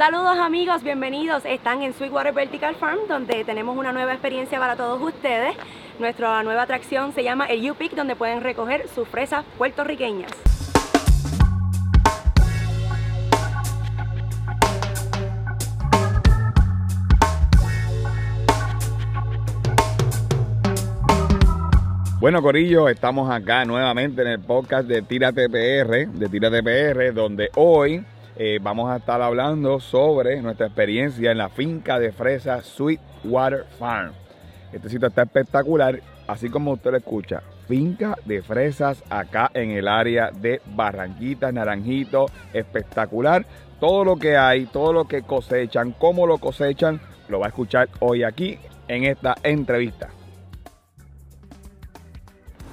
Saludos amigos, bienvenidos. Están en Sweetwater Vertical Farm, donde tenemos una nueva experiencia para todos ustedes. Nuestra nueva atracción se llama el U-Pick, donde pueden recoger sus fresas puertorriqueñas. Bueno, Corillo, estamos acá nuevamente en el podcast de Tírate PR, de Tírate PR, donde hoy eh, vamos a estar hablando sobre nuestra experiencia en la finca de fresas Sweetwater Farm. Este sitio está espectacular, así como usted lo escucha. Finca de fresas acá en el área de Barranquitas, Naranjito, espectacular. Todo lo que hay, todo lo que cosechan, cómo lo cosechan, lo va a escuchar hoy aquí en esta entrevista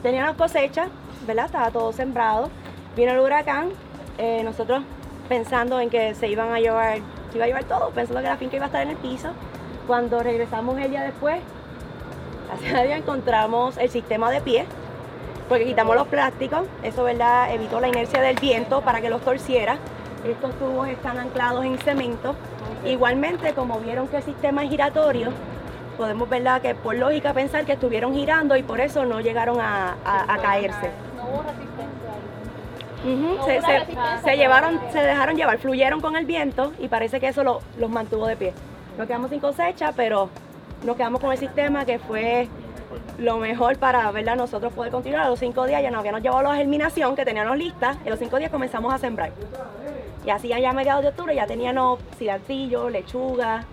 teníamos cosecha, ¿verdad? Estaba todo sembrado. Vino el huracán, eh, nosotros pensando en que se iban a llevar, se iba a llevar todo, pensando que la finca iba a estar en el piso. Cuando regresamos el día después, hacia día encontramos el sistema de pie, porque quitamos los plásticos, eso ¿verdad? evitó la inercia del viento para que los torciera. Estos tubos están anclados en cemento. Igualmente, como vieron que el sistema es giratorio, podemos ¿verdad? que por lógica pensar que estuvieron girando y por eso no llegaron a, caerse. Se, llevaron, se dejaron llevar, fluyeron con el viento y parece que eso los mantuvo de pie. Nos quedamos sin cosecha, pero nos quedamos con el sistema que fue lo mejor para ¿verdad? nosotros poder continuar. A los cinco días ya nos habíamos llevado la germinación que teníamos lista y a los cinco días comenzamos a sembrar. Y así ya a mediados de octubre ya teníamos cilantrillo, lechuga,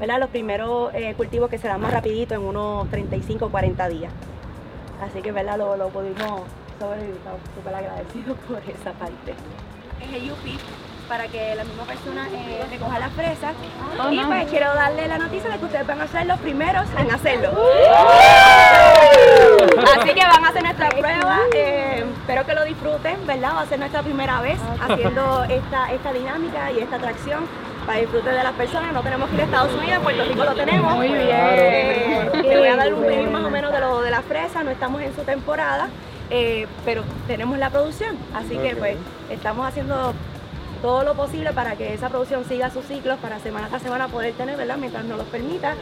los primeros eh, cultivos que se dan más rapidito en unos 35 o 40 días. Así que ¿verdad? Lo, lo pudimos sobrevivir, estamos súper agradecidos por esa parte. Es el UP para que la misma persona eh, recoja las fresas. Oh, y pues quiero darle la noticia de que ustedes van a ser los primeros en hacerlo. Así que van a hacer nuestra prueba. Eh, espero que lo disfruten, ¿verdad? Va a ser nuestra primera vez haciendo esta, esta dinámica y esta atracción para disfrute de las personas. No tenemos que ir a Estados Unidos, en Puerto Rico lo tenemos. Muy bien. Eh, le voy a dar un preview más o menos de lo de la fresa, no estamos en su temporada, eh, pero tenemos la producción. Así que pues estamos haciendo todo lo posible para que esa producción siga sus ciclos para semana tras semana poder tener, ¿verdad? Mientras nos lo permita.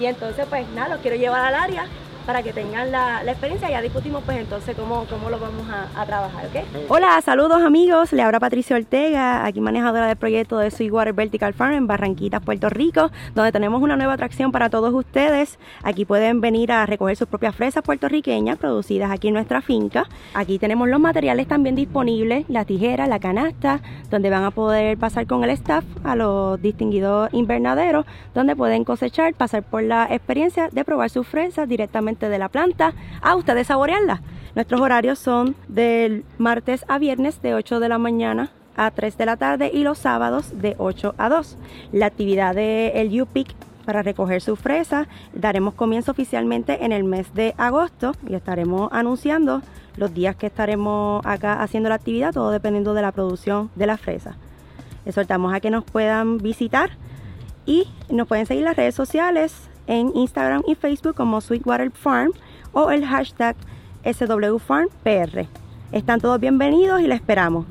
Y entonces pues nada, los quiero llevar al área para que tengan la, experiencia. Ya discutimos pues entonces cómo, cómo lo vamos a, trabajar, ¿ok? Hola, saludos amigos. Le habla Patricia Ortega, aquí manejadora del proyecto de Sweetwater Vertical Farm en Barranquitas, Puerto Rico, donde tenemos una nueva atracción para todos ustedes. Aquí pueden venir a recoger sus propias fresas puertorriqueñas producidas aquí en nuestra finca. Aquí tenemos los materiales también disponibles, la tijera, la canasta, donde van a poder pasar con el staff a los distinguidos invernaderos, donde pueden cosechar, pasar por la experiencia de probar sus fresas directamente de la planta a ustedes saborearla. Nuestros horarios son del martes a viernes de 8 de la mañana a 3 de la tarde y los sábados de 8 a 2. La actividad del el UPIC para recoger su fresa daremos comienzo oficialmente en el mes de agosto y estaremos anunciando los días que estaremos acá haciendo la actividad, todo dependiendo de la producción de la fresa. Les soltamos a que nos puedan visitar y nos pueden seguir las redes sociales en Instagram y Facebook como Sweetwater Farm o el hashtag SWFarmPR. Están todos bienvenidos y les esperamos.